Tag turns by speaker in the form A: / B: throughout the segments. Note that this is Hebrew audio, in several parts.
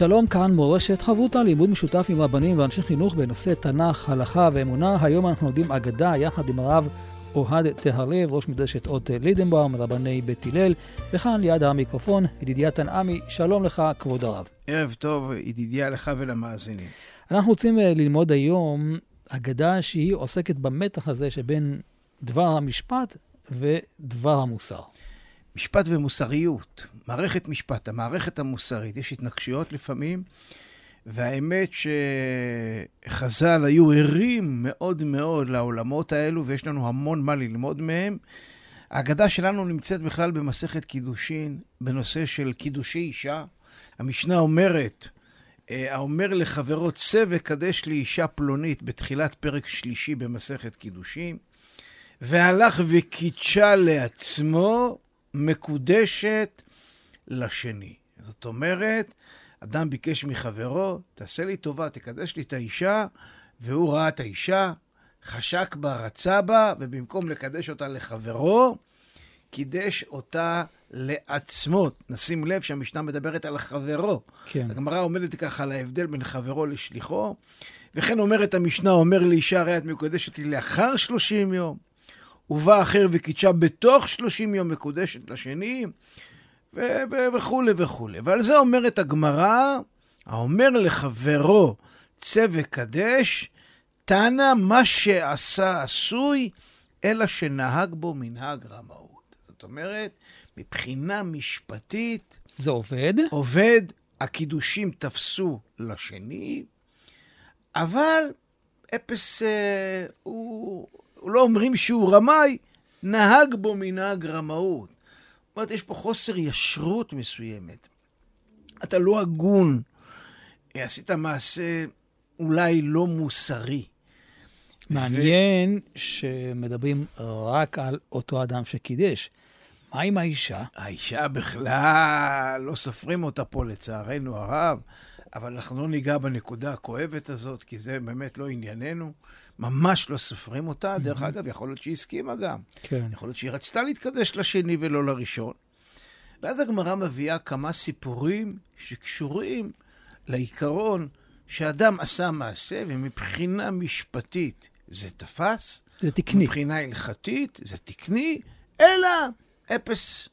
A: שלום, כאן מורשת חברותה, לימוד משותף עם רבנים ואנשי חינוך בנושא תנ"ך, הלכה ואמונה. היום אנחנו לומדים אגדה יחד עם הרב אוהד טהרלב, ראש מדרשת אות לידנבאום, רבני בית הלל, וכאן ליד המיקרופון, ידידיה תנעמי, שלום לך, כבוד הרב.
B: ערב טוב, ידידיה לך ולמאזינים.
A: אנחנו רוצים אה, ללמוד היום אגדה שהיא עוסקת במתח הזה שבין דבר המשפט ודבר המוסר.
B: משפט ומוסריות, מערכת משפט, המערכת המוסרית, יש התנגשויות לפעמים, והאמת שחז"ל היו ערים מאוד מאוד לעולמות האלו, ויש לנו המון מה ללמוד מהם. ההגדה שלנו נמצאת בכלל במסכת קידושין, בנושא של קידושי אישה. המשנה אומרת, אה, האומר לחברו צא וקדש לאישה פלונית בתחילת פרק שלישי במסכת קידושין, והלך וקידשה לעצמו מקודשת לשני. זאת אומרת, אדם ביקש מחברו, תעשה לי טובה, תקדש לי את האישה, והוא ראה את האישה, חשק בה, רצה בה, ובמקום לקדש אותה לחברו, קידש אותה לעצמו. נשים לב שהמשנה מדברת על חברו.
A: כן.
B: הגמרא עומדת ככה על ההבדל בין חברו לשליחו. וכן אומרת המשנה, אומר לאישה, הרי את מקודשת לי לאחר 30 יום. ובא אחר וקידשה בתוך 30 יום מקודשת לשני, ו- ו- וכולי וכולי. ועל זה אומרת הגמרא, האומר לחברו, צא וקדש, תנא מה שעשה עשוי, אלא שנהג בו מנהג רמאות. זאת אומרת, מבחינה משפטית...
A: זה עובד?
B: עובד, הקידושים תפסו לשני, אבל אפס, אה, הוא, לא אומרים שהוא רמאי, נהג בו מנהג רמאות. זאת אומרת, יש פה חוסר ישרות מסוימת. אתה לא הגון, עשית מעשה אולי לא מוסרי.
A: מעניין ו... שמדברים רק על אותו אדם שקידש. מה עם האישה?
B: האישה בכלל, לא סופרים אותה פה לצערנו הרב, אבל אנחנו לא ניגע בנקודה הכואבת הזאת, כי זה באמת לא ענייננו. ממש לא סופרים אותה. דרך אגב, יכול להיות שהיא הסכימה גם.
A: כן.
B: יכול להיות שהיא רצתה להתקדש לשני ולא לראשון. ואז הגמרא מביאה כמה סיפורים שקשורים לעיקרון שאדם עשה מעשה, ומבחינה משפטית זה תפס.
A: זה תקני.
B: מבחינה הלכתית זה תקני, אלא אפס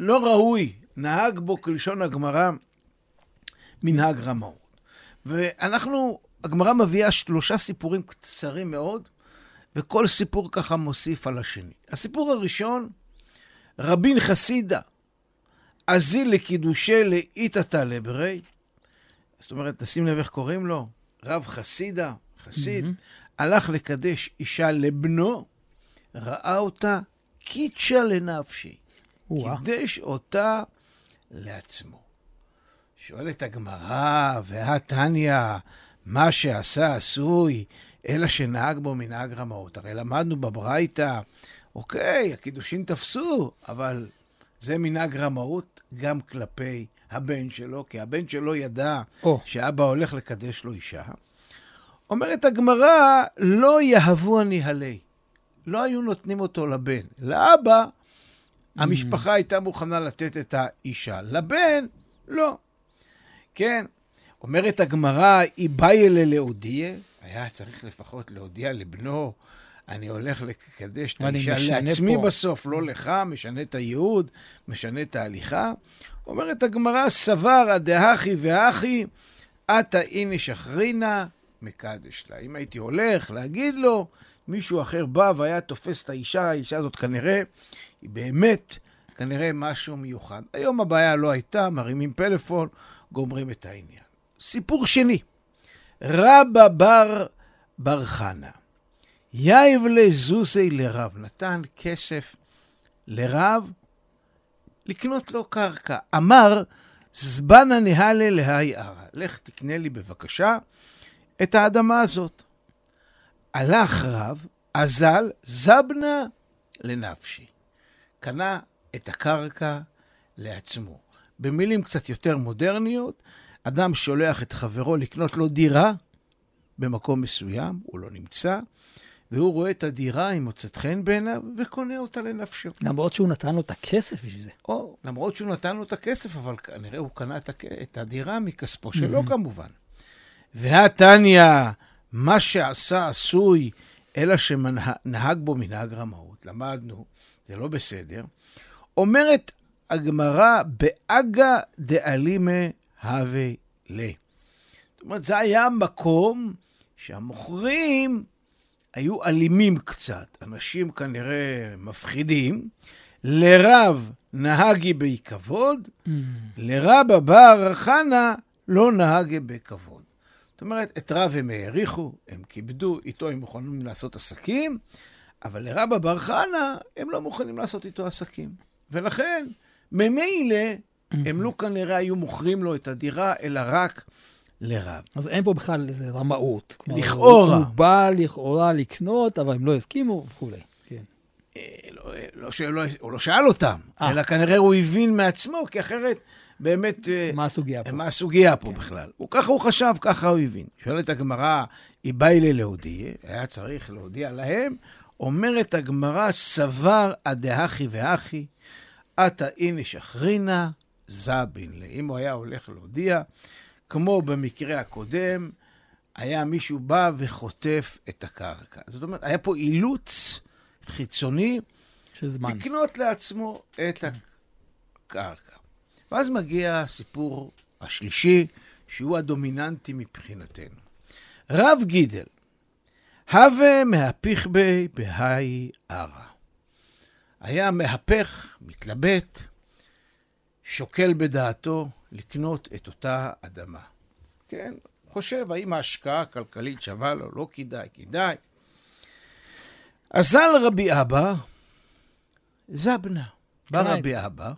B: לא ראוי, נהג בו כלשון הגמרא מנהג רמאות. ואנחנו הגמרא מביאה שלושה סיפורים קצרים מאוד, וכל סיפור ככה מוסיף על השני. הסיפור הראשון, רבין חסידה, אזיל לקידושי לאיתתא לברי. זאת אומרת, נשים לב איך קוראים לו, רב חסידה, חסיד, mm-hmm. הלך לקדש אישה לבנו, ראה אותה קידשה לנפשי. קידש אותה לעצמו. שואלת הגמרא, והתניא, מה שעשה עשוי, אלא שנהג בו מנהג רמאות. הרי למדנו בברייתא, אוקיי, הקידושין תפסו, אבל זה מנהג רמאות גם כלפי הבן שלו, כי הבן שלו ידע oh. שאבא הולך לקדש לו אישה. אומרת הגמרא, לא יהבו הנהלי. לא היו נותנים אותו לבן. לאבא, mm. המשפחה הייתה מוכנה לתת את האישה. לבן, לא. כן, אומרת הגמרא, היא באי אלה להודיע, היה צריך לפחות להודיע לבנו, אני הולך לקדש את האישה לעצמי פה. בסוף, לא לך, משנה את הייעוד, משנה את ההליכה. אומרת הגמרא, סבר הדהכי והכי, עתה איני שחרינה, מקדש לה. אם הייתי הולך להגיד לו, מישהו אחר בא והיה תופס את האישה, האישה הזאת כנראה, היא באמת, כנראה משהו מיוחד. היום הבעיה לא הייתה, מרימים פלאפון, גומרים את העניין. סיפור שני, רבא בר בר חנה, יאיב לזוסי לרב, נתן כסף לרב לקנות לו קרקע. אמר, זבנה נהלה להי ערה. לך תקנה לי בבקשה את האדמה הזאת. הלך רב, אזל, זבנה לנפשי. קנה את הקרקע לעצמו. במילים קצת יותר מודרניות, אדם שולח את חברו לקנות לו דירה במקום מסוים, הוא לא נמצא, והוא רואה את הדירה, היא מוצאת חן בעיניו, וקונה אותה לנפשו.
A: למרות שהוא נתן לו את הכסף בשביל זה.
B: או, למרות שהוא נתן לו את הכסף, אבל כנראה הוא קנה את, הכ... את הדירה מכספו שלו mm-hmm. כמובן. והתניא, מה שעשה עשוי, אלא שנהג בו מנהג רמאות. למדנו, זה לא בסדר. אומרת הגמרא, באגה דאלימה הווה ל. זאת אומרת, זה היה מקום שהמוכרים היו אלימים קצת, אנשים כנראה מפחידים. לרב נהגי בי כבוד, mm. לרבא בר חנה לא נהגי בכבוד. זאת אומרת, את רב הם העריכו, הם כיבדו, איתו הם מוכנים לעשות עסקים, אבל לרבא בר חנה הם לא מוכנים לעשות איתו עסקים. ולכן, ממילא, הם לא כנראה היו מוכרים לו את הדירה, אלא רק לרב.
A: אז אין פה בכלל איזה רמאות.
B: לכאורה.
A: הוא בא לכאורה לקנות, אבל הם לא הסכימו וכולי. כן.
B: אה, לא, לא, לא, הוא לא שאל אותם, 아. אה. אלא כנראה הוא הבין מעצמו, כי אחרת באמת...
A: אה, מה הסוגיה פה?
B: מה הסוגיה פה כן. בכלל. הוא, ככה הוא חשב, ככה הוא הבין. שואלת הגמרא, איבאי להודיע, היה צריך להודיע להם, אומרת הגמרא, סבר הדהכי והכי, עתה איני שחרינה, זבין. אם הוא היה הולך להודיע, כמו במקרה הקודם, היה מישהו בא וחוטף את הקרקע. זאת אומרת, היה פה אילוץ חיצוני
A: זמן.
B: לקנות לעצמו את כן. הקרקע. ואז מגיע הסיפור השלישי, שהוא הדומיננטי מבחינתנו. רב גידל, הווה מהפיך בי בהאי ערה. היה מהפך, מתלבט, שוקל בדעתו לקנות את אותה אדמה. כן, חושב האם ההשקעה הכלכלית שווה לו, לא כדאי, כדאי. אזל רבי אבא, זבנה. בא רבי אבא,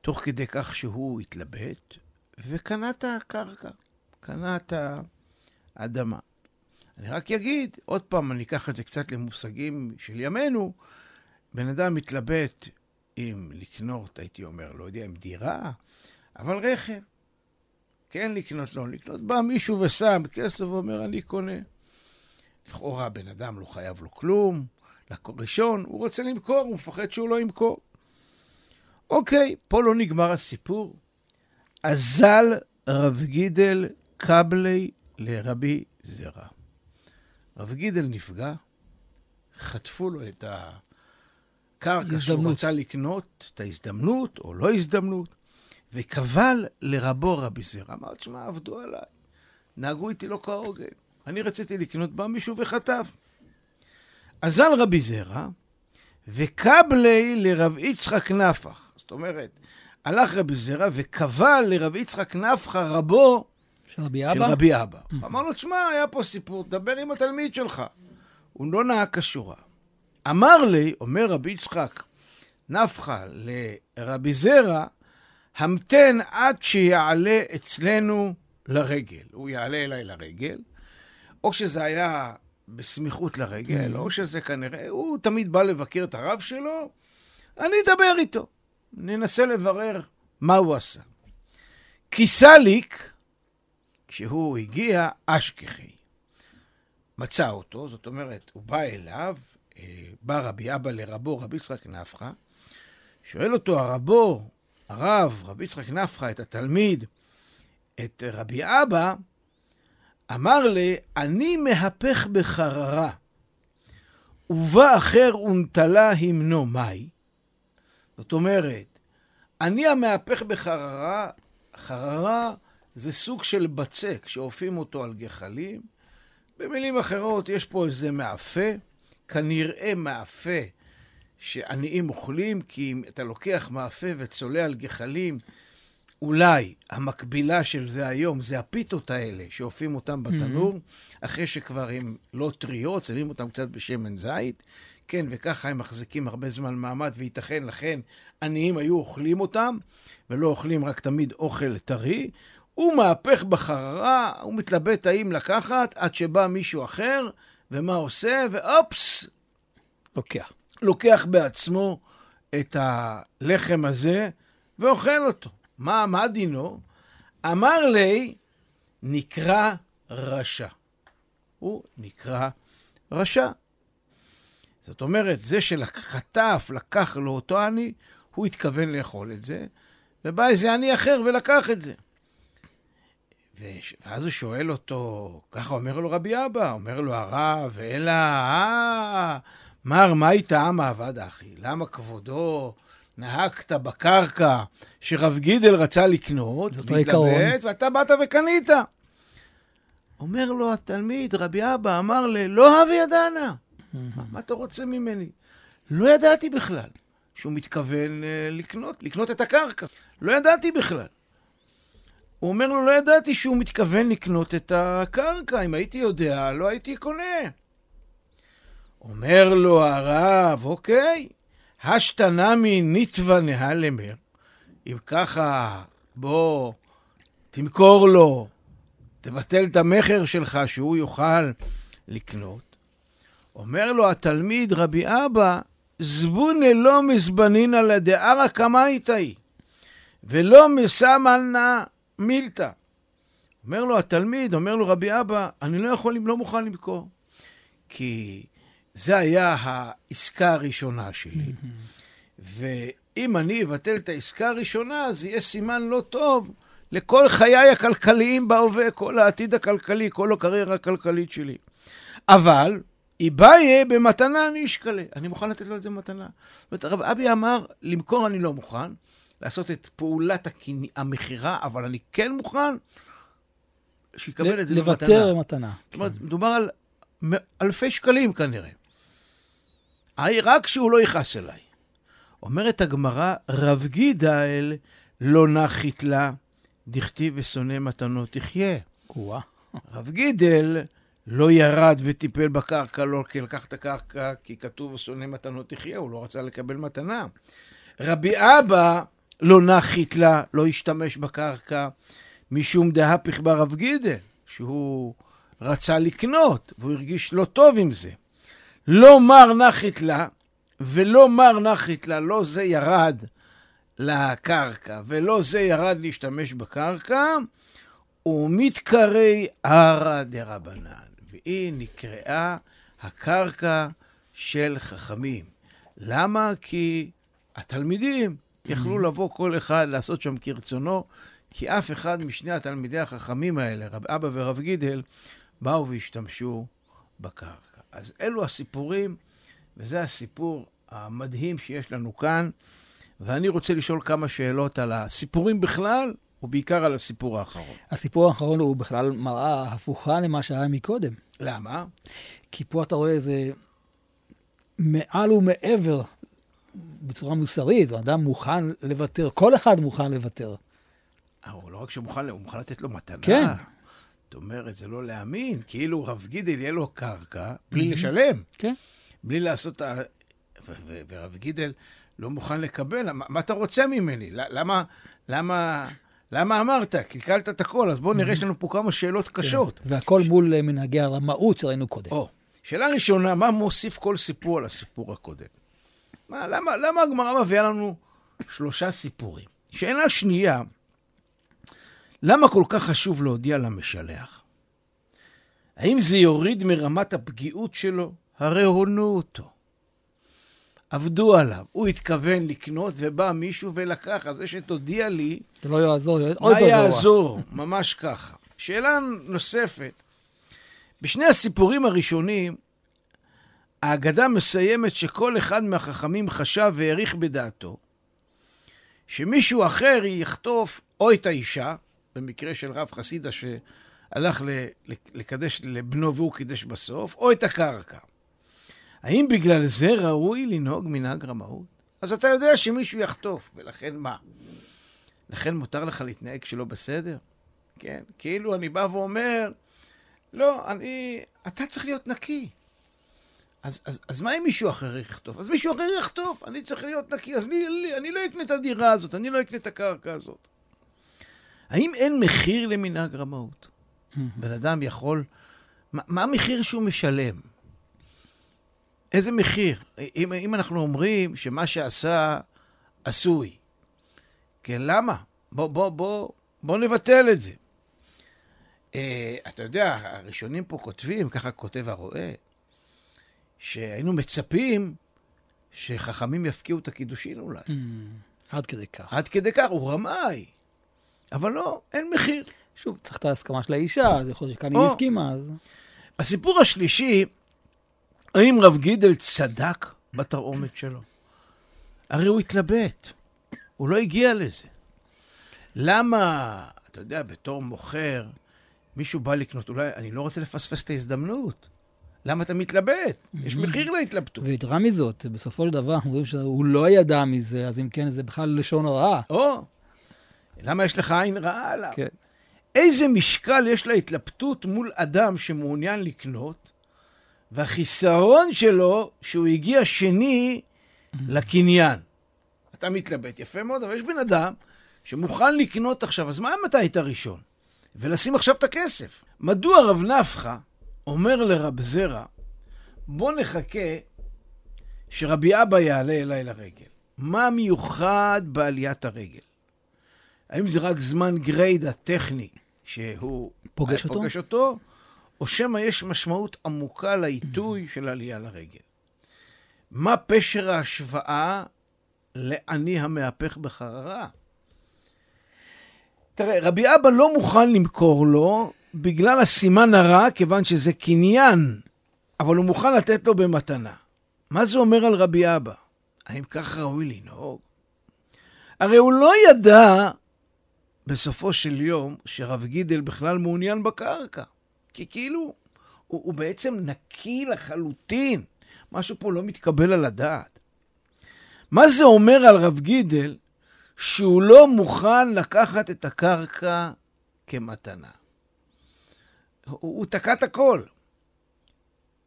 B: תוך כדי כך שהוא התלבט, וקנה את הקרקע, קנה את האדמה. אני רק אגיד, עוד פעם, אני אקח את זה קצת למושגים של ימינו, בן אדם מתלבט אם לקנות, הייתי אומר, לא יודע, אם דירה, אבל רכב. כן לקנות, לא לקנות. בא מישהו ושם כסף ואומר, אני קונה. לכאורה בן אדם לא חייב לו כלום. ראשון, הוא רוצה למכור, הוא מפחד שהוא לא ימכור. אוקיי, פה לא נגמר הסיפור. אזל רב גידל קבלי לרבי זרע. רב גידל נפגע, חטפו לו את הקרקע שהוא רצה לקנות, את ההזדמנות או לא הזדמנות, וקבל לרבו רבי זרע. אמר, תשמע, עבדו עליי, נהגו איתי לא כהוגן. אני רציתי לקנות בה מישהו וחטף. אזל רבי זרע, וקבלי לרב יצחק נפח. זאת אומרת, הלך רבי זרע וקבל לרב יצחק נפחה רבו
A: של רבי אבא?
B: של רבי אבא. Mm-hmm. אמר לו, תשמע, היה פה סיפור, דבר עם התלמיד שלך. הוא לא נהג כשורה. אמר לי, אומר רבי יצחק נפחה לרבי זרע, המתן עד שיעלה אצלנו לרגל. הוא יעלה אליי לרגל, או שזה היה בסמיכות לרגל, mm-hmm. או שזה כנראה, הוא תמיד בא לבקר את הרב שלו, אני אדבר איתו. ננסה לברר מה הוא עשה. כיסליק, כשהוא הגיע, אשכחי. מצא אותו, זאת אומרת, הוא בא אליו, בא רבי אבא לרבו, רבי יצחק נפחא, שואל אותו הרבו, הרב, רבי יצחק נפחא, את התלמיד, את רבי אבא, אמר לי, אני מהפך בחררה, ובא אחר ונטלה המנו מאי. זאת אומרת, אני המהפך בחררה, חררה זה סוג של בצק שאופים אותו על גחלים. במילים אחרות, יש פה איזה מאפה, כנראה מאפה שעניים אוכלים, כי אם אתה לוקח מאפה וצולע על גחלים, אולי המקבילה של זה היום זה הפיתות האלה, שאופים אותם בתנור, mm-hmm. אחרי שכבר הן לא טריות, שמים אותם קצת בשמן זית, כן, וככה הם מחזיקים הרבה זמן מעמד, וייתכן לכן עניים היו אוכלים אותם, ולא אוכלים רק תמיד אוכל טרי. הוא מהפך בחררה, הוא מתלבט האם לקחת, עד שבא מישהו אחר, ומה עושה, ואופס,
A: לוקח.
B: לוקח בעצמו את הלחם הזה ואוכל אותו. מה, מה דינו? אמר לי, נקרא רשע. הוא נקרא רשע. זאת אומרת, זה שחטף, לקח לו אותו עני, הוא התכוון לאכול את זה, ובא איזה עני אחר ולקח את זה. ואז הוא שואל אותו, ככה אומר לו רבי אבא, אומר לו הרב, אלא, אה, מר, מה איתם העבד אחי? למה כבודו נהגת בקרקע שרב גידל רצה לקנות,
A: והתלבט,
B: ואתה באת וקנית? אומר לו התלמיד, רבי אבא, אמר לי, לא הווה ידענה. מה, מה אתה רוצה ממני? לא ידעתי בכלל שהוא מתכוון uh, לקנות, לקנות את הקרקע. לא ידעתי בכלל. הוא אומר לו, לא ידעתי שהוא מתכוון לקנות את הקרקע. אם הייתי יודע, לא הייתי קונה. אומר לו הרב, אוקיי, השתנמי ניטווה נהלמר. אם ככה, בוא, תמכור לו, תבטל את המכר שלך שהוא יוכל לקנות. אומר לו התלמיד, רבי אבא, זבונה לא מזבנינא לדערא קמייתאי, ולא מסמלנא מילתא. אומר לו התלמיד, אומר לו רבי אבא, אני לא יכול, לא מוכן למכור. כי זה היה העסקה הראשונה שלי. ואם אני אבטל את העסקה הראשונה, זה יהיה סימן לא טוב לכל חיי הכלכליים בהווה, כל העתיד הכלכלי, כל הקריירה הכלכלית שלי. אבל, איבאיה במתנה אני אשקלה. אני מוכן לתת לו את זה במתנה. זאת אומרת, הרב אבי אמר, למכור אני לא מוכן, לעשות את פעולת המכירה, אבל אני כן מוכן שיקבל את זה במתנה.
A: לוותר במתנה.
B: זאת אומרת, מדובר על אלפי שקלים כנראה. רק שהוא לא יכעס אליי. אומרת הגמרא, רב גידל לא נחית לה, דכתיב ושונא מתנות תחיה.
A: וואה.
B: רב גידל לא ירד וטיפל בקרקע, לא כי לקח את הקרקע, כי כתוב ושונא מתנות תחיה, הוא לא רצה לקבל מתנה. רבי אבא לא נחית לה, לא השתמש בקרקע, משום דהפיך ברב גידל, שהוא רצה לקנות, והוא הרגיש לא טוב עם זה. לא מר נחית לה, ולא מר נחית לה, לא זה ירד לקרקע, ולא זה ירד להשתמש בקרקע, ומתקרי ערא דרבנן. והיא נקראה הקרקע של חכמים. למה? כי התלמידים יכלו לבוא כל אחד לעשות שם כרצונו, כי אף אחד משני התלמידי החכמים האלה, רב אבא ורב גידל, באו והשתמשו בקרקע. אז אלו הסיפורים, וזה הסיפור המדהים שיש לנו כאן, ואני רוצה לשאול כמה שאלות על הסיפורים בכלל, ובעיקר על הסיפור האחרון.
A: הסיפור האחרון הוא בכלל מראה הפוכה למה שהיה מקודם.
B: למה?
A: כי פה אתה רואה איזה מעל ומעבר בצורה מוסרית, אדם מוכן לוותר, כל אחד מוכן לוותר.
B: אה, הוא לא רק שמוכן, הוא מוכן לתת לו מתנה.
A: כן.
B: זאת אומרת, זה לא להאמין, כאילו רב גידל יהיה לו קרקע בלי לשלם.
A: כן.
B: בלי לעשות... ורב גידל לא מוכן לקבל, מה אתה רוצה ממני? למה, למה, למה אמרת? קלקלת את הכל, אז בואו נראה, יש לנו פה כמה שאלות קשות.
A: כן. והכל מול אה, מנהגי הרמאות שראינו קודם.
B: שאלה ראשונה, מה מוסיף כל סיפור על הסיפור הקודם? מה, למה, למה הגמרא מביאה לנו שלושה סיפורים? שאלה שנייה, למה כל כך חשוב להודיע למשלח? האם זה יוריד מרמת הפגיעות שלו? הרי הונו אותו. עבדו עליו. הוא התכוון לקנות ובא מישהו ולקח. אז זה שתודיע לי...
A: זה לא יעזור, עוד
B: מה יעזור? ממש ככה. שאלה נוספת. בשני הסיפורים הראשונים, האגדה מסיימת שכל אחד מהחכמים חשב והעריך בדעתו שמישהו אחר יחטוף או את האישה, במקרה של רב חסידה שהלך לקדש לבנו והוא קידש בסוף, או את הקרקע. האם בגלל זה ראוי לנהוג מנהג רמאות? אז אתה יודע שמישהו יחטוף, ולכן מה? לכן מותר לך להתנהג שלא בסדר? כן, כאילו אני בא ואומר, לא, אני, אתה צריך להיות נקי. אז, אז, אז מה אם מישהו אחר יכתוב? אז מישהו אחר יכתוב, אני צריך להיות נקי, אז אני, אני, אני לא אקנה את הדירה הזאת, אני לא אקנה את הקרקע הזאת. האם אין מחיר למנהג רמאות? בן אדם יכול... מה, מה המחיר שהוא משלם? איזה מחיר? אם, אם אנחנו אומרים שמה שעשה עשוי, כן, למה? בוא, בוא, בוא, בוא נבטל את זה. Uh, אתה יודע, הראשונים פה כותבים, ככה כותב הרועה, שהיינו מצפים שחכמים יפקיעו את הקידושין אולי.
A: Mm, עד כדי כך.
B: עד כדי כך, הוא רמאי. אבל לא, אין מחיר.
A: שוב, צריך את ההסכמה של האישה, אז יכול להיות שכאן היא
B: או.
A: הסכימה, אז...
B: הסיפור השלישי, האם רב גידל צדק בתרעומת שלו? הרי הוא התלבט, הוא לא הגיע לזה. למה, אתה יודע, בתור מוכר, מישהו בא לקנות, אולי אני לא רוצה לפספס את ההזדמנות. למה אתה מתלבט? יש מחיר להתלבטות.
A: ויתרה מזאת, בסופו של דבר אנחנו רואים שהוא לא ידע מזה, אז אם כן, זה בכלל לשון הרע.
B: או, למה יש לך עין רעה עליו?
A: כן.
B: איזה משקל יש להתלבטות מול אדם שמעוניין לקנות, והחיסרון שלו שהוא הגיע שני לקניין. אתה מתלבט, יפה מאוד, אבל יש בן אדם שמוכן לקנות עכשיו, אז מה אם אתה היית ראשון? ולשים עכשיו את הכסף. מדוע רב נפחא אומר לרב זרע, בוא נחכה שרבי אבא יעלה אליי לרגל. מה מיוחד בעליית הרגל? האם זה רק זמן גריידה טכני שהוא
A: פוגש אותו?
B: פוגש אותו, או שמא יש משמעות עמוקה לעיתוי של עלייה לרגל? מה פשר ההשוואה לעני המהפך בחררה? תראה, רבי אבא לא מוכן למכור לו בגלל הסימן הרע, כיוון שזה קניין, אבל הוא מוכן לתת לו במתנה. מה זה אומר על רבי אבא? האם כך ראוי לנהוג? הרי הוא לא ידע בסופו של יום שרב גידל בכלל מעוניין בקרקע. כי כאילו, הוא, הוא בעצם נקי לחלוטין. משהו פה לא מתקבל על הדעת. מה זה אומר על רב גידל שהוא לא מוכן לקחת את הקרקע כמתנה? הוא, הוא תקע את הכל.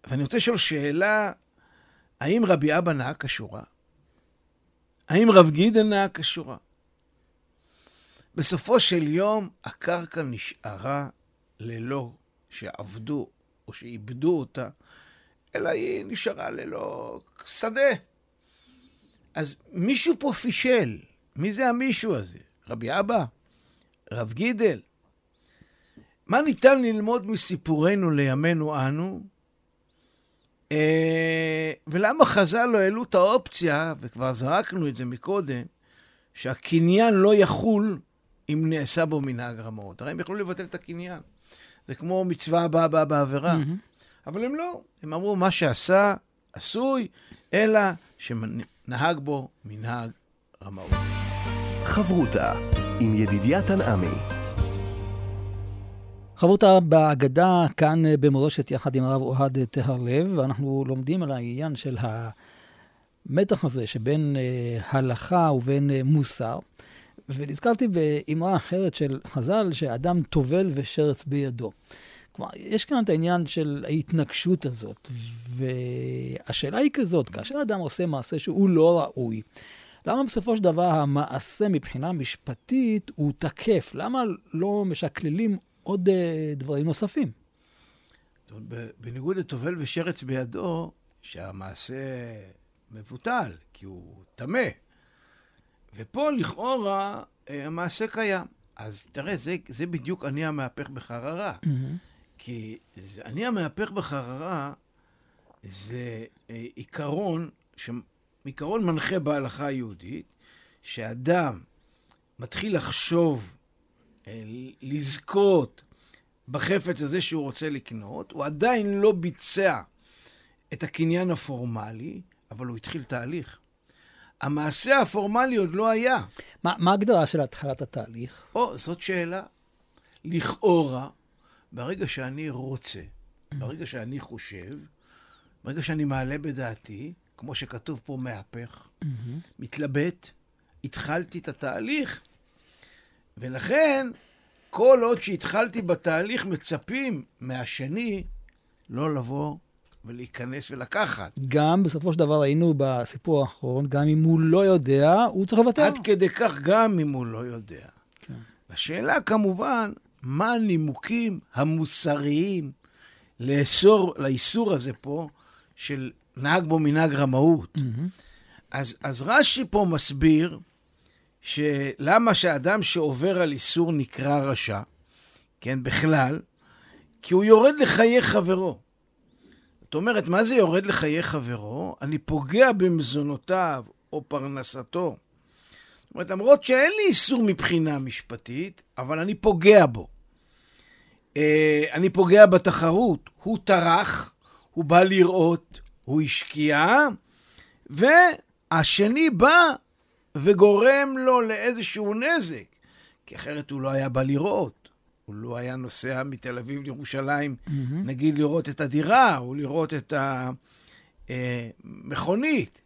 B: ואני רוצה לשאול שאלה, האם רבי אבא נהג כשורה? האם רב גידל נהג כשורה? בסופו של יום הקרקע נשארה ללא שעבדו או שאיבדו אותה, אלא היא נשארה ללא שדה. אז מישהו פה פישל. מי זה המישהו הזה? רבי אבא? רב גידל? מה ניתן ללמוד מסיפורנו לימינו אנו? אה, ולמה חז"ל לא העלו את האופציה, וכבר זרקנו את זה מקודם, שהקניין לא יחול אם נעשה בו מנהג רמאות. הרי הם יכלו לבטל את הקניין. זה כמו מצווה הבאה הבאה בעבירה. אבל הם לא. הם אמרו, מה שעשה, עשוי, אלא שנהג בו מנהג רמאות.
C: חברותה עם ידידיה תנעמי.
A: חברותה בהגדה כאן אה, במורשת יחד עם הרב אוהד טהרלב, ואנחנו לומדים על העניין של המתח הזה שבין אה, הלכה ובין אה, מוסר. ונזכרתי באמרה אחרת של חז"ל, שאדם טובל ושרץ בידו. כלומר, יש כאן את העניין של ההתנגשות הזאת, והשאלה היא כזאת, כאשר אדם עושה מעשה שהוא לא ראוי, למה בסופו של דבר המעשה מבחינה משפטית הוא תקף? למה לא משקללים עוד אה, דברים נוספים?
B: בניגוד לטובל ושרץ בידו, שהמעשה מבוטל, כי הוא טמא. ופה לכאורה אה, המעשה קיים. אז תראה, זה, זה בדיוק אני המהפך בחררה. כי זה, אני המהפך בחררה זה אה, עיקרון, ש, עיקרון מנחה בהלכה היהודית, שאדם מתחיל לחשוב, לזכות בחפץ הזה שהוא רוצה לקנות, הוא עדיין לא ביצע את הקניין הפורמלי, אבל הוא התחיל תהליך. המעשה הפורמלי עוד לא היה.
A: מה, מה ההגדרה של התחלת התהליך?
B: או, זאת שאלה. לכאורה, ברגע שאני רוצה, ברגע שאני חושב, ברגע שאני מעלה בדעתי, כמו שכתוב פה מהפך, מתלבט, התחלתי את התהליך. ולכן, כל עוד שהתחלתי בתהליך, מצפים מהשני לא לבוא ולהיכנס ולקחת.
A: גם בסופו של דבר ראינו בסיפור האחרון, גם אם הוא לא יודע, הוא צריך לוותר.
B: עד כדי כך גם אם הוא לא יודע.
A: כן.
B: השאלה כמובן, מה הנימוקים המוסריים לאסור, לאיסור הזה פה, של נהג בו מנהג רמאות.
A: מהמם.
B: אז, אז רש"י פה מסביר שלמה שאדם שעובר על איסור נקרא רשע, כן, בכלל, כי הוא יורד לחיי חברו. זאת אומרת, מה זה יורד לחיי חברו? אני פוגע במזונותיו או פרנסתו. זאת אומרת, למרות שאין לי איסור מבחינה משפטית, אבל אני פוגע בו. אה, אני פוגע בתחרות. הוא טרח, הוא בא לראות, הוא השקיע, והשני בא וגורם לו לאיזשהו נזק, כי אחרת הוא לא היה בא לראות. הוא לא היה נוסע מתל אביב לירושלים,
A: מהמם.
B: נגיד לראות את הדירה, או לראות את המכונית.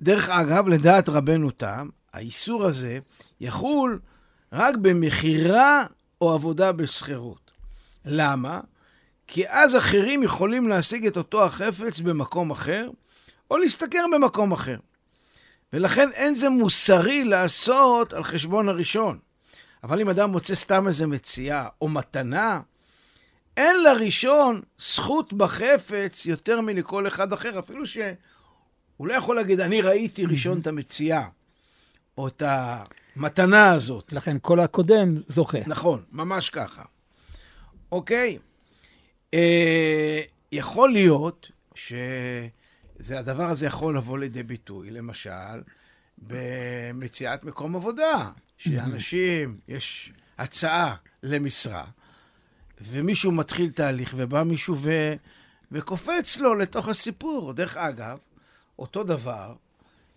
B: דרך אגב, לדעת רבנו תם, האיסור הזה יחול רק במכירה או עבודה בשכירות. למה? כי אז אחרים יכולים להשיג את אותו החפץ במקום אחר, או להשתכר במקום אחר. ולכן אין זה מוסרי לעשות על חשבון הראשון. אבל אם אדם מוצא סתם איזה מציאה או מתנה, אין לראשון זכות בחפץ יותר מלכל אחד אחר, אפילו שהוא לא יכול להגיד, אני ראיתי ראשון את המציאה, או את המתנה הזאת.
A: לכן כל הקודם זוכה.
B: נכון, ממש ככה. אוקיי? אה, יכול להיות שהדבר הזה יכול לבוא לידי ביטוי, למשל, במציאת מקום עבודה, שאנשים, יש הצעה למשרה, ומישהו מתחיל תהליך, ובא מישהו ו... וקופץ לו לתוך הסיפור. דרך אגב, אותו דבר,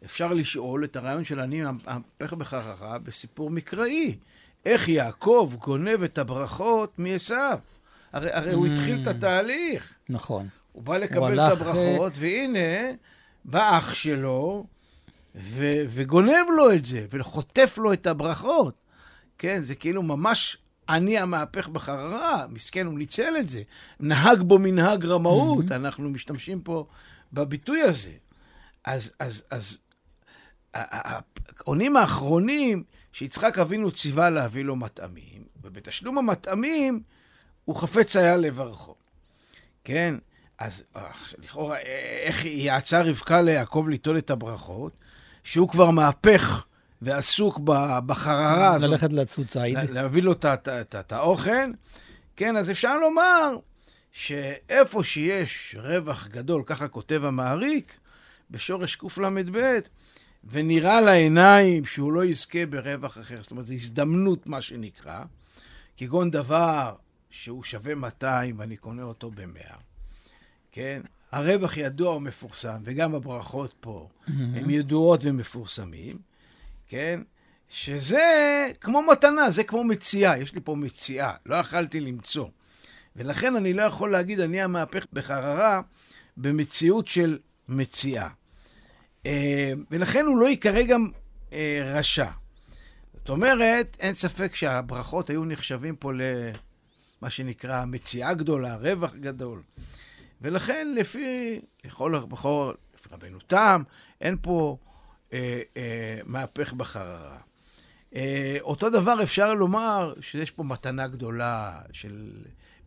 B: אפשר לשאול את הרעיון של אני המהפך בחררה בסיפור מקראי. איך יעקב גונב את הברכות מעשיו? הרי, הרי הוא התחיל את התהליך.
A: נכון.
B: הוא בא לקבל את הברכות, והנה, בא אח שלו ו- וגונב לו את זה, וחוטף לו את הברכות. כן, זה כאילו ממש אני המהפך בחררה, מסכן, הוא ניצל את זה. נהג בו מנהג רמאות, אנחנו משתמשים פה בביטוי הזה. אז, אז, אז העונים האחרונים שיצחק אבינו ציווה להביא לו מטעמים, ובתשלום המטעמים הוא חפץ היה לברכו. כן? אז אה, לכאורה, איך יעצה רבקה ליעקב ליטול את הברכות? שהוא כבר מהפך ועסוק בחררה הזאת.
A: ללכת לצוד ציד.
B: לה- להביא לו את האוכל. כן, אז אפשר לומר שאיפה שיש רווח גדול, ככה כותב המעריק, בשורש קל"ב, ונראה לעיניים שהוא לא יזכה ברווח אחר. זאת אומרת, זו הזדמנות, מה שנקרא, כגון דבר שהוא שווה 200 ואני קונה אותו ב-100, כן? הרווח ידוע ומפורסם, וגם הברכות פה הן ידועות ומפורסמים, כן? שזה כמו מתנה, זה כמו מציאה. יש לי פה מציאה, לא יכלתי למצוא. ולכן אני לא יכול להגיד, אני המהפך בחררה, במציאות של מציאה. אה, ולכן הוא לא ייקרא גם אה, רשע. זאת אומרת, אין ספק שהברכות היו נחשבים פה למה שנקרא מציאה גדולה, רווח גדול. ולכן לפי, לכל בכל, לפי רבנו תם, אין פה אה, אה, מהפך בחררה. אה, אותו דבר אפשר לומר שיש פה מתנה גדולה של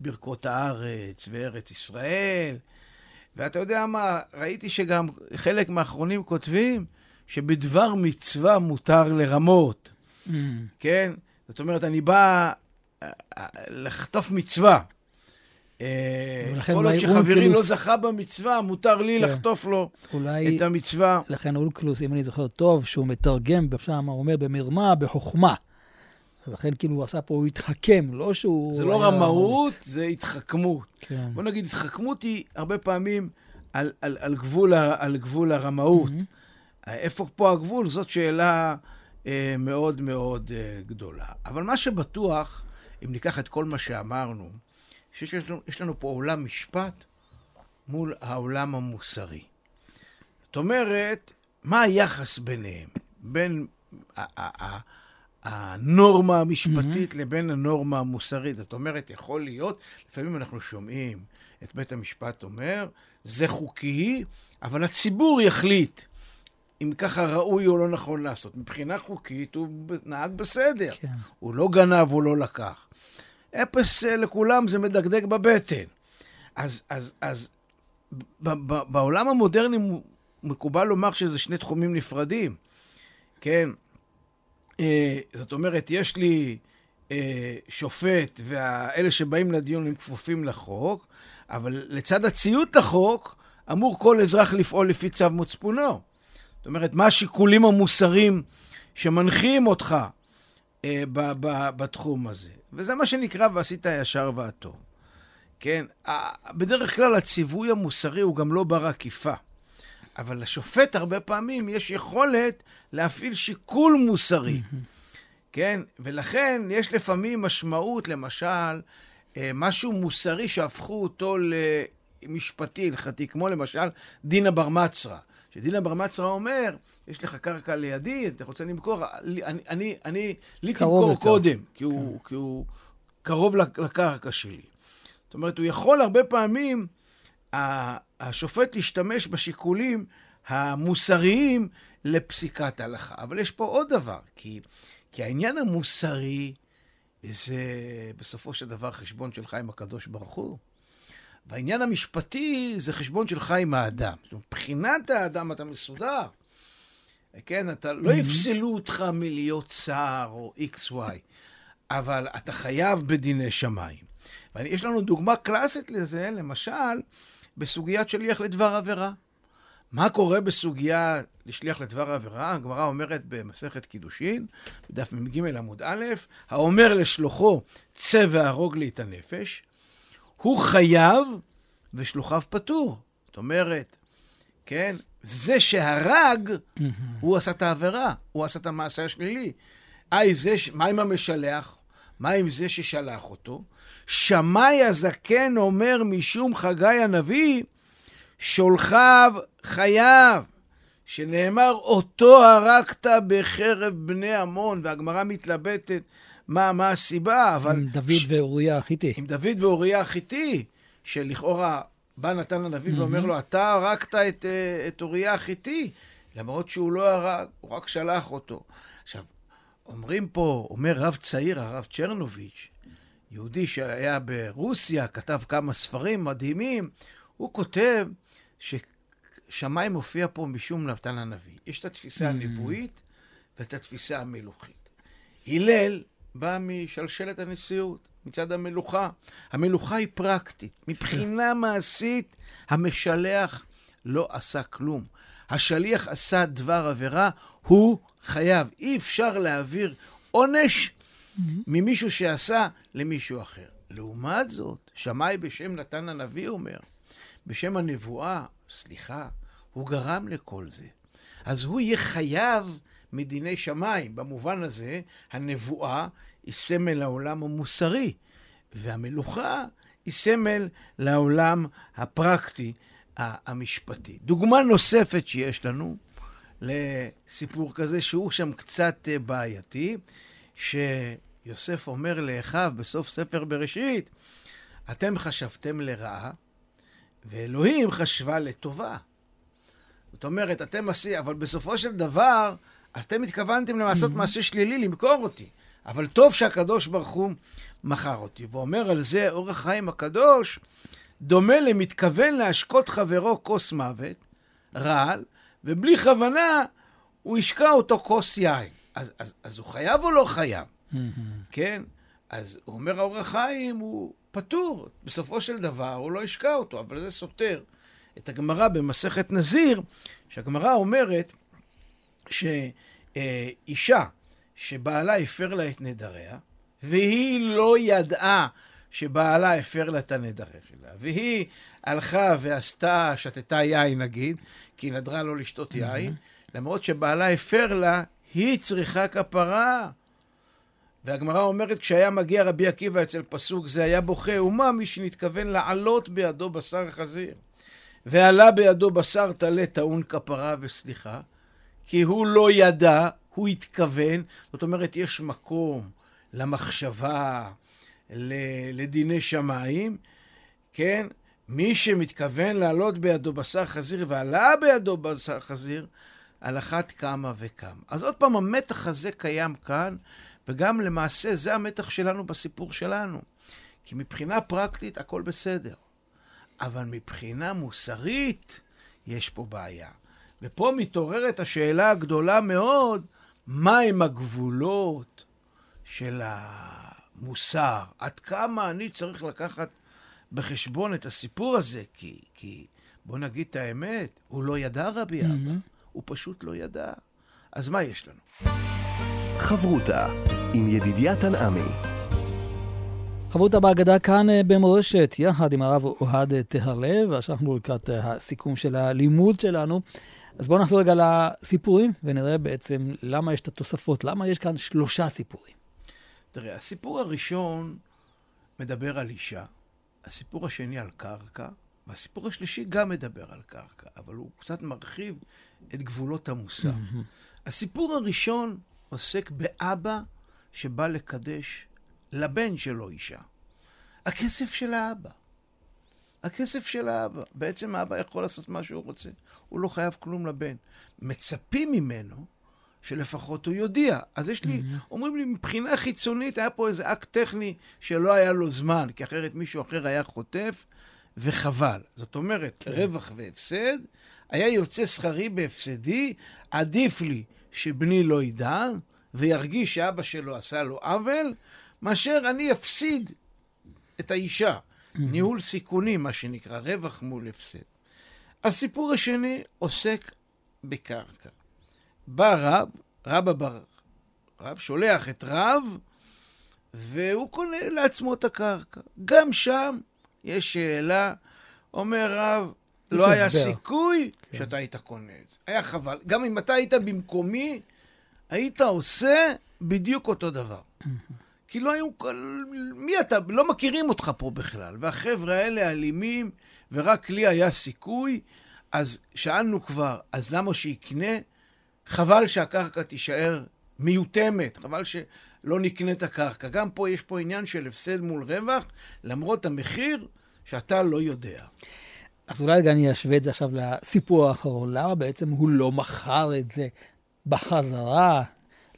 B: ברכות הארץ וארץ ישראל. ואתה יודע מה, ראיתי שגם חלק מהאחרונים כותבים שבדבר מצווה מותר לרמות,
A: Mm.
B: כן? זאת אומרת, אני בא אה, אה, לחטוף מצווה. אה, כל עוד שחברי לא זכה במצווה, מותר לי
A: כן.
B: לחטוף לו את המצווה.
A: לכן אולקלוס, אם אני זוכר טוב, שהוא מתרגם, שם הוא אומר במרמה, בחוכמה. ולכן כאילו הוא עשה פה, הוא התחכם, לא שהוא...
B: זה לא רמאות, זה התחכמות.
A: כן.
B: בוא נגיד, התחכמות היא הרבה פעמים על, על, על, גבול, על גבול הרמאות.
A: מהמם.
B: איפה פה הגבול? זאת שאלה אה, מאוד מאוד אה, גדולה. אבל מה שבטוח, אם ניקח את כל מה שאמרנו, שיש לנו, יש לנו פה עולם משפט מול העולם המוסרי. זאת אומרת, מה היחס ביניהם? בין הנורמה המשפטית mm-hmm. לבין הנורמה המוסרית. זאת אומרת, יכול להיות, לפעמים אנחנו שומעים את בית המשפט אומר, זה חוקי, אבל הציבור יחליט אם ככה ראוי או לא נכון לעשות. מבחינה חוקית הוא נהג בסדר. כן. הוא לא גנב, הוא לא לקח. אפס אה, לכולם זה מדגדג בבטן. אז, אז, אז ב- ב- בעולם המודרני מקובל לומר שזה שני תחומים נפרדים. כן? אה, זאת אומרת, יש לי אה, שופט, ואלה שבאים לדיון הם כפופים לחוק, אבל לצד הציות לחוק, אמור כל אזרח לפעול לפי צו מצפונו. זאת אומרת, מה השיקולים המוסריים שמנחים אותך אה, ב- ב- בתחום הזה? וזה מה שנקרא ועשית הישר והטוב. כן? בדרך כלל הציווי המוסרי הוא גם לא בר עקיפה. אבל לשופט הרבה פעמים יש יכולת להפעיל שיקול מוסרי, כן? ולכן יש לפעמים משמעות, למשל, אה, משהו מוסרי שהפכו אותו למשפטי, הלכתי, כמו למשל דין אברמצרא. שדין אברמצרא אומר, יש לך קרקע לידי, אתה רוצה למכור, אני, אני, אני לי תמכור קודם, כי הוא, כן. כי הוא קרוב לקרקע שלי. זאת אומרת, הוא יכול הרבה פעמים... השופט להשתמש בשיקולים המוסריים לפסיקת הלכה. אבל יש פה עוד דבר, כי, כי העניין המוסרי זה בסופו של דבר חשבון שלך עם הקדוש ברוך הוא. והעניין המשפטי זה חשבון שלך עם האדם. מבחינת האדם אתה מסודר. כן, אתה, לא יפסלו אותך מלהיות שר או XY, אבל אתה חייב בדיני שמיים. ויש לנו דוגמה קלאסית לזה, למשל, בסוגיית שליח לדבר עבירה. מה קורה בסוגיה לשליח לדבר עבירה? הגמרא אומרת במסכת קידושין, בדף מ"ג עמוד א', האומר לשלוחו צא והרוג לי את הנפש, הוא חייב ושלוחיו פטור. זאת אומרת, כן, זה שהרג, הוא עשה את העבירה, הוא עשה את המעשה השלילי. אי, זה, מה עם המשלח? מה עם זה ששלח אותו? שמאי הזקן אומר משום חגי הנביא, שולחיו חייב, שנאמר אותו הרגת בחרב בני עמון, והגמרא מתלבטת מה, מה הסיבה, אבל...
A: עם דוד ש... ואוריה החיתי.
B: עם דוד ואוריה החיתי, שלכאורה בא נתן הנביא mm-hmm. ואומר לו, אתה הרגת את, אה, את אוריה החיתי, למרות שהוא לא הרג, הוא רק שלח אותו. עכשיו, אומרים פה, אומר רב צעיר, הרב צ'רנוביץ', יהודי שהיה ברוסיה, כתב כמה ספרים מדהימים, הוא כותב ששמאי מופיע פה משום נתן הנביא. יש את התפיסה. הנבואית ואת התפיסה המלוכית. הלל בא משלשלת הנשיאות, מצד המלוכה. המלוכה היא פרקטית. מבחינה מעשית, המשלח לא עשה כלום. השליח עשה דבר עבירה, הוא חייב. אי אפשר להעביר עונש ממישהו שעשה למישהו אחר. לעומת זאת, שמאי בשם נתן הנביא אומר, בשם הנבואה, סליחה, הוא גרם לכל זה. אז הוא יהיה חייב מדיני שמיים. במובן הזה, הנבואה היא סמל לעולם המוסרי, והמלוכה היא סמל לעולם הפרקטי, המשפטי. דוגמה נוספת שיש לנו לסיפור כזה, שהוא שם קצת אה, בעייתי, ש... יוסף אומר לאחיו בסוף ספר בראשית, אתם חשבתם לרעה, ואלוהים חשבה לטובה. זאת אומרת, אתם עשי, אבל בסופו של דבר, אז אתם התכוונתם לעשות mm-hmm. מעשה שלילי, למכור אותי. אבל טוב שהקדוש ברוך הוא מכר אותי. ואומר על זה אורח חיים הקדוש, דומה למתכוון להשקות חברו כוס מוות, רעל, ובלי כוונה הוא השקע אותו כוס יין. אז, אז, אז הוא חייב או לא חייב? כן? אז הוא אומר, האור החיים הוא פטור. בסופו של דבר הוא לא ישקע אותו, אבל זה סותר את הגמרא במסכת נזיר, שהגמרא אומרת שאישה שבעלה הפר לה את נדריה, והיא לא ידעה שבעלה הפר לה את הנדרים שלה, והיא הלכה ועשתה, שתתה יין נגיד, כי היא נדרה לא לשתות יין, למרות שבעלה הפר לה, היא צריכה כפרה. והגמרא אומרת, כשהיה מגיע רבי עקיבא אצל פסוק זה, היה בוכה ומה מי שנתכוון לעלות בידו בשר חזיר. ועלה בידו בשר טלה טעון כפרה וסליחה, כי הוא לא ידע הוא התכוון, זאת אומרת, יש מקום למחשבה, לדיני שמיים, כן? מי שמתכוון לעלות בידו בשר חזיר ועלה בידו בשר חזיר, על אחת כמה וכמה. אז עוד פעם, המתח הזה קיים כאן, וגם למעשה זה המתח שלנו בסיפור שלנו. כי מבחינה פרקטית הכל בסדר, אבל מבחינה מוסרית יש פה בעיה. ופה מתעוררת השאלה הגדולה מאוד, מהם הגבולות של המוסר? עד כמה אני צריך לקחת בחשבון את הסיפור הזה? כי, כי בוא נגיד את האמת, הוא לא ידע רבי אבא, mm-hmm. הוא פשוט לא ידע. אז מה יש לנו?
C: חברותה עם ידידיה תנעמי.
A: חברותה בהגדה כאן אה, במורשת, יחד עם הרב אוהד טהרלב, ועכשיו אנחנו לקראת אה, הסיכום של הלימוד שלנו. אז בואו נחזור רגע לסיפורים, ונראה בעצם למה יש את התוספות, למה יש כאן שלושה סיפורים.
B: תראה, הסיפור הראשון מדבר על אישה, הסיפור השני על קרקע, והסיפור השלישי גם מדבר על קרקע, אבל הוא קצת מרחיב את גבולות המוסר. הסיפור הראשון עוסק באבא שבא לקדש לבן שלו אישה. הכסף של האבא. הכסף של האבא. בעצם האבא יכול לעשות מה שהוא רוצה. הוא לא חייב כלום לבן. מצפים ממנו שלפחות הוא יודיע. אז יש לי, mm-hmm. אומרים לי, מבחינה חיצונית היה פה איזה אקט טכני שלא היה לו זמן, כי אחרת מישהו אחר היה חוטף, וחבל. זאת אומרת, כן. רווח והפסד, היה יוצא שכרי בהפסדי, עדיף לי שבני לא ידע, וירגיש שאבא שלו עשה לו עוול, מאשר אני אפסיד את האישה. ניהול סיכונים, מה שנקרא, רווח מול הפסד. הסיפור השני עוסק בקרקע. בא רב, רב אבר, רב שולח את רב, והוא קונה לעצמו את הקרקע. גם שם יש שאלה, אומר רב, לא היה הסבר. סיכוי כן. שאתה היית קונה את זה. היה חבל. גם אם אתה היית במקומי, היית עושה בדיוק אותו דבר. כי לא היו... מי אתה? לא מכירים אותך פה בכלל. והחבר'ה האלה אלימים, ורק לי היה סיכוי, אז שאלנו כבר, אז למה שיקנה? חבל שהקרקע תישאר מיותמת, חבל שלא נקנה את הקרקע. גם פה יש פה עניין של הפסד מול רווח, למרות המחיר שאתה לא יודע.
A: אז אולי אני אשווה את זה עכשיו לסיפור האחרון. למה בעצם הוא לא מכר את זה בחזרה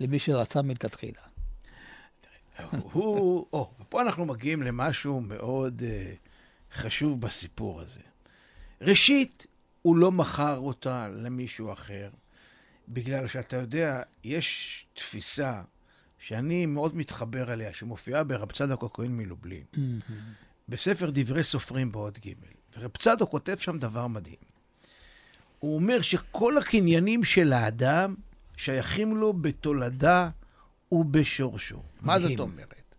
A: למי שרצה מלכתחילה?
B: הוא, או, ופה אנחנו מגיעים למשהו מאוד uh, חשוב בסיפור הזה. ראשית, הוא לא מכר אותה למישהו אחר, בגלל שאתה יודע, יש תפיסה שאני מאוד מתחבר אליה, שמופיעה ברב צדוק הכהן מלובלין, בספר דברי סופרים בעוד ג', ורב צדוק כותב שם דבר מדהים. הוא אומר שכל הקניינים של האדם שייכים לו בתולדה ובשורשו. מה זאת אומרת?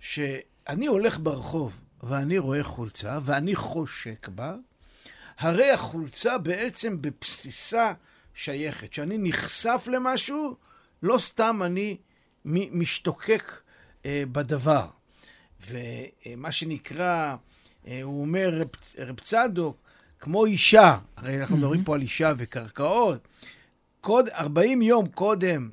B: שאני הולך ברחוב ואני רואה חולצה ואני חושק בה, הרי החולצה בעצם בבסיסה שייכת. כשאני נחשף למשהו, לא סתם אני משתוקק אה, בדבר. ומה שנקרא, אה, הוא אומר, רב, רב צדוק, כמו אישה, הרי אנחנו מדברים פה על אישה וקרקעות, קוד, 40 יום קודם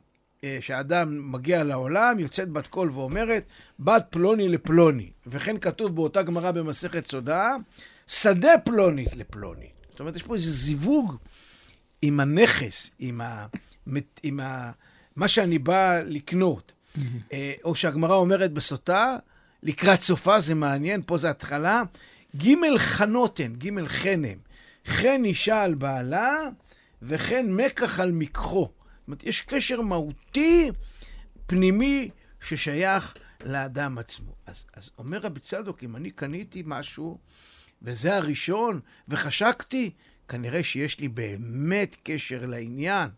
B: שאדם מגיע לעולם, יוצאת בת קול ואומרת, בת פלוני לפלוני. וכן כתוב באותה גמרא במסכת סודה, שדה פלונית לפלוני. זאת אומרת, יש פה איזה זיווג עם הנכס, עם, ה, עם ה, מה שאני בא לקנות. אה, או שהגמרא אומרת בסוטה, לקראת סופה, זה מעניין, פה זה התחלה, ג' חנותן, ג' חנם. חן אישה על בעלה, וכן מקח על מקחו. זאת אומרת, יש קשר מהותי, פנימי, ששייך לאדם עצמו. אז, אז אומר רבי צדוק, אם אני קניתי משהו, וזה הראשון, וחשקתי, כנראה שיש לי באמת קשר לעניין.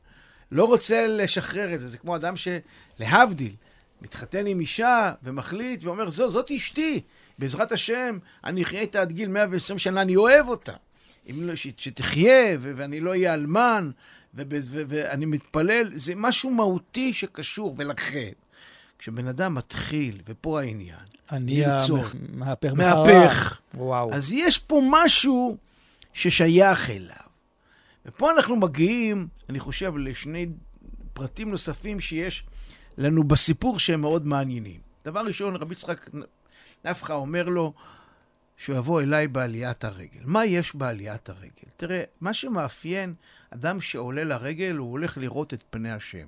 B: לא רוצה לשחרר את זה, זה כמו אדם שלהבדיל, מתחתן עם אישה ומחליט ואומר, זו, זאת אשתי, בעזרת השם, אני אחיה איתה עד גיל 120 שנה, אני אוהב אותה. אם לא, שתחיה, ואני לא אהיה אלמן, ואני מתפלל, זה משהו מהותי שקשור, ולכן, כשבן אדם מתחיל, ופה העניין,
A: אני המהפך
B: מהפך, וואו. אז יש פה משהו ששייך אליו. ופה אנחנו מגיעים, אני חושב, לשני פרטים נוספים שיש לנו בסיפור שהם מאוד מעניינים. דבר ראשון, רבי יצחק נפחא אומר לו שהוא יבוא אליי בעליית הרגל. מה יש בעליית הרגל? תראה, מה שמאפיין אדם שעולה לרגל, הוא הולך לראות את פני השם.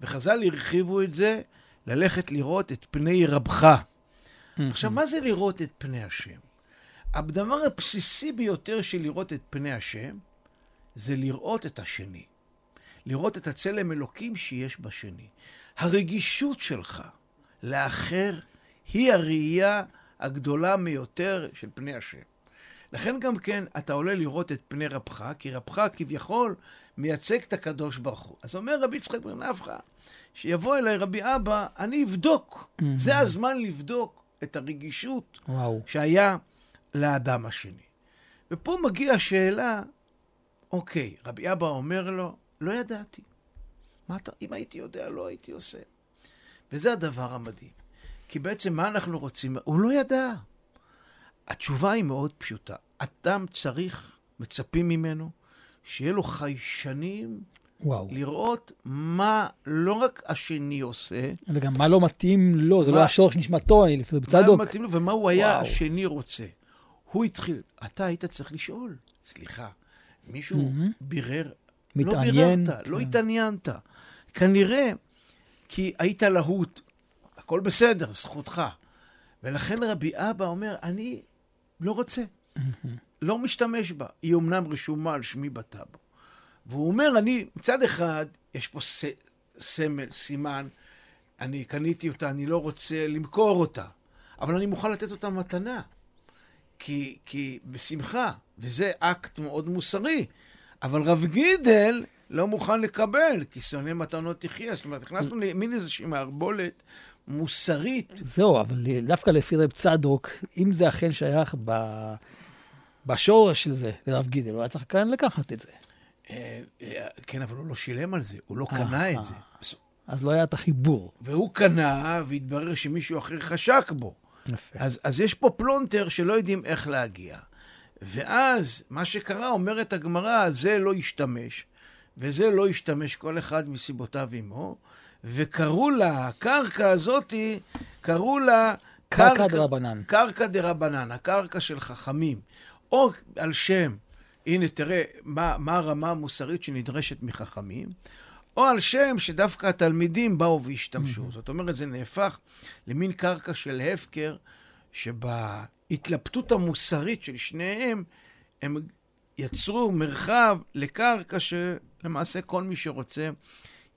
B: וחז"ל הרחיבו את זה ללכת לראות את פני רבך. עכשיו, מה זה לראות את פני השם? הדבר הבסיסי ביותר של לראות את פני השם, זה לראות את השני. לראות את הצלם אלוקים שיש בשני. הרגישות שלך לאחר היא הראייה הגדולה מיותר של פני השם. לכן גם כן, אתה עולה לראות את פני רבך, כי רבך כביכול מייצג את הקדוש ברוך הוא. אז אומר רבי יצחק בן נפחא, שיבוא אליי רבי אבא, אני אבדוק. Mm-hmm. זה הזמן לבדוק את הרגישות
A: וואו.
B: שהיה לאדם השני. ופה מגיעה השאלה, אוקיי, רבי אבא אומר לו, לא ידעתי. מה אתה, אם הייתי יודע, לא הייתי עושה. וזה הדבר המדהים. כי בעצם מה אנחנו רוצים? הוא לא ידע. התשובה היא מאוד פשוטה. אדם צריך, מצפים ממנו, שיהיה לו חיישנים
A: וואו.
B: לראות מה לא רק השני עושה,
A: אלא גם מה לא מתאים לו, זה
B: מה-
A: לא השורש נשמתו, אני לפי
B: מה
A: צדוק.
B: מתאים לו ומה הוא היה
A: וואו.
B: השני רוצה. הוא התחיל, אתה היית צריך לשאול, סליחה, מישהו
A: מהמם.
B: בירר,
A: מתעניין.
B: לא ביררת, לא
A: כן.
B: התעניינת. כנראה כי היית להוט, הכל בסדר, זכותך. ולכן רבי אבא אומר, אני לא רוצה, לא משתמש בה. היא אמנם רשומה על שמי בטאבו. והוא אומר, אני, מצד אחד, יש פה ס, סמל, סימן, אני קניתי אותה, אני לא רוצה למכור אותה, אבל אני מוכן לתת אותה מתנה. כי, כי בשמחה, וזה אקט מאוד מוסרי. אבל רב גידל לא מוכן לקבל, כי שונא מתנות תחיה. זאת אומרת, הכנסנו למין איזושהי מערבולת מוסרית.
A: זהו, אבל דווקא לפי רב צדוק, אם זה אכן שייך ב... בשורש של זה, לרב גידל, הוא היה צריך כאן לקחת את זה.
B: אה, אה, כן, אבל הוא לא שילם על זה, הוא לא
A: אה,
B: קנה. את זה.
A: אז לא היה את החיבור.
B: והוא קנה, והתברר שמישהו אחר חשק בו.
A: יפה.
B: אז, אז יש פה פלונטר שלא יודעים איך להגיע. ואז, מה שקרה, אומרת הגמרא, זה לא ישתמש, וזה לא ישתמש, כל אחד מסיבותיו עמו, וקראו לה, הקרקע הזאתי, קראו לה...
A: קרקע דרבנן.
B: קרקע דרבנן, הקרקע של חכמים. או על שם, הנה תראה מה, מה הרמה המוסרית שנדרשת מחכמים, או על שם שדווקא התלמידים באו והשתמשו. זאת אומרת, זה נהפך למין קרקע של הפקר, שבהתלבטות המוסרית של שניהם, הם יצרו מרחב לקרקע שלמעשה כל מי שרוצה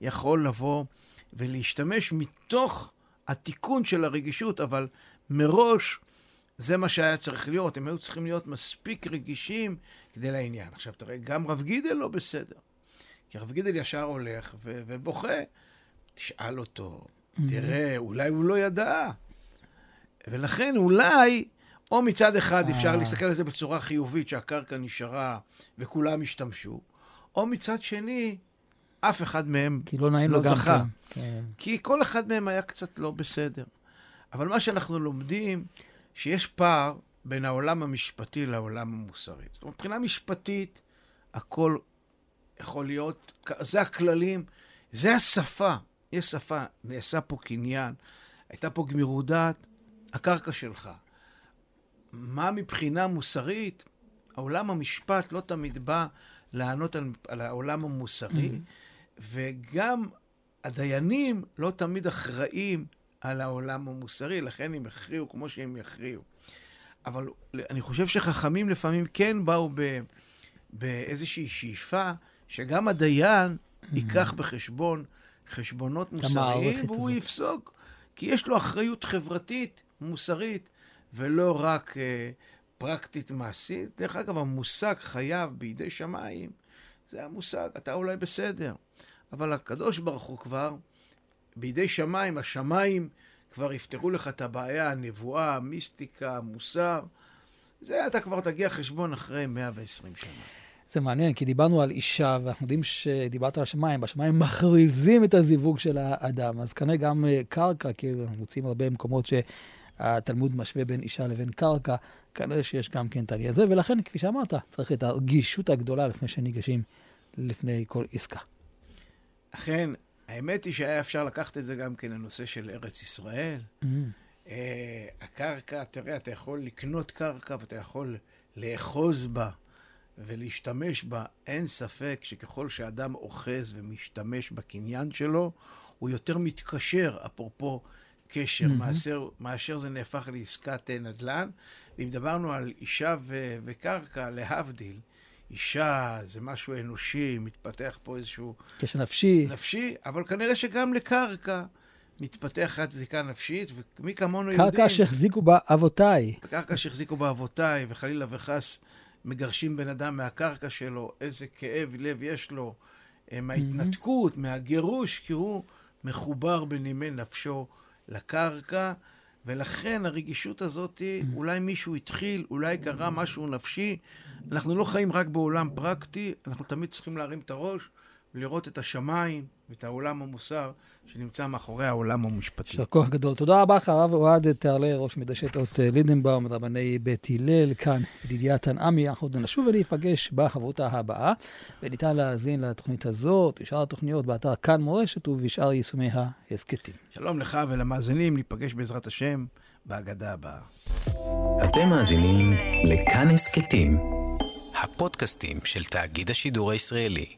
B: יכול לבוא ולהשתמש מתוך התיקון של הרגישות, אבל מראש זה מה שהיה צריך להיות. הם היו צריכים להיות מספיק רגישים כדי לעניין. עכשיו תראה, גם רב גידל לא בסדר. כי רב גידל ישר הולך ו- ובוכה. תשאל אותו, תראה, אולי הוא לא ידע. ולכן אולי, או מצד אחד אפשר
A: אה.
B: להסתכל על זה בצורה חיובית, שהקרקע נשארה וכולם השתמשו, או מצד שני, אף אחד מהם
A: כי לא נעים
B: לא זכה.
A: כן.
B: כי כל אחד מהם היה קצת לא בסדר. אבל מה שאנחנו לומדים, שיש פער בין העולם המשפטי לעולם המוסרי. זאת אומרת, מבחינה משפטית, הכל יכול להיות, זה הכללים, זה השפה. יש שפה, נעשה פה קניין, הייתה פה גמירות דעת, הקרקע שלך. מה מבחינה מוסרית? העולם המשפט לא תמיד בא לענות על, על העולם המוסרי, וגם הדיינים לא תמיד אחראים על העולם המוסרי, לכן הם יכריעו כמו שהם יכריעו. אבל אני חושב שחכמים לפעמים כן באו ב, באיזושהי שאיפה שגם הדיין ייקח בחשבון חשבונות מוסריים, והוא
A: הזאת.
B: יפסוק, כי יש לו אחריות חברתית, מוסרית, ולא רק אה, פרקטית מעשית. דרך אגב, המושג חייב בידי שמיים, זה המושג, אתה אולי בסדר, אבל הקדוש ברוך הוא כבר, בידי שמיים, השמיים כבר יפתרו לך את הבעיה, הנבואה, המיסטיקה, המוסר. זה אתה כבר תגיע חשבון אחרי 120 שנה.
A: זה מעניין, כי דיברנו על אישה, ואנחנו יודעים שדיברת על השמיים, בשמיים מכריזים את הזיווג של האדם. אז כנראה גם אה, קרקע, כי אנחנו מוצאים הרבה מקומות שהתלמוד משווה בין אישה לבין קרקע, כנראה שיש גם כן את העניין הזה, ולכן, כפי שאמרת, צריך את הרגישות הגדולה לפני שניגשים לפני כל עסקה.
B: אכן, האמת היא שהיה אפשר לקחת את זה גם כן לנושא של ארץ ישראל.
A: Mm.
B: אה, הקרקע, תראה, אתה יכול לקנות קרקע ואתה יכול לאחוז בה ולהשתמש בה. אין ספק שככל שאדם אוחז ומשתמש בקניין שלו, הוא יותר מתקשר, אפרופו קשר,
A: Mhm.
B: מאשר, מאשר זה נהפך לעסקת נדל"ן. ואם דיברנו על אישה ו- וקרקע, להבדיל, אישה זה משהו אנושי, מתפתח פה איזשהו
A: קשר נפשי.
B: נפשי, אבל כנראה שגם לקרקע מתפתחת זיקה נפשית, ומי כמונו יודעים...
A: קרקע שהחזיקו בה אבותיי.
B: קרקע שהחזיקו באבותיי, וחלילה וחס מגרשים בן אדם מהקרקע שלו, איזה כאב לב יש לו אה, מההתנתקות, מהגירוש, כי הוא מחובר בנימי נפשו לקרקע, ולכן הרגישות הזאת, אולי מישהו התחיל, אולי קרה משהו נפשי. אנחנו לא חיים רק בעולם פרקטי, אנחנו תמיד צריכים להרים את הראש ולראות את השמיים ואת העולם המוסר שנמצא מאחורי העולם המשפטי.
A: יישר כוח גדול. תודה רבה לך, הרב אוהד תהרלה, ראש מדרשת אות אה, לידנבאום, רבני בית הלל, כאן ידידיה תנעמי. אנחנו עוד נשוב ולהיפגש בחברותה הבאה, וניתן להאזין לתוכנית הזאת, ושאר התוכניות באתר כאן מורשת ובשאר יישומי ההסכתים.
B: שלום לך ולמאזינים, ניפגש בעזרת השם בהגדה הבאה.
D: אתם מאזינים לכאן הסכתים, הפודקאסטים של תאגיד השידור הישראלי.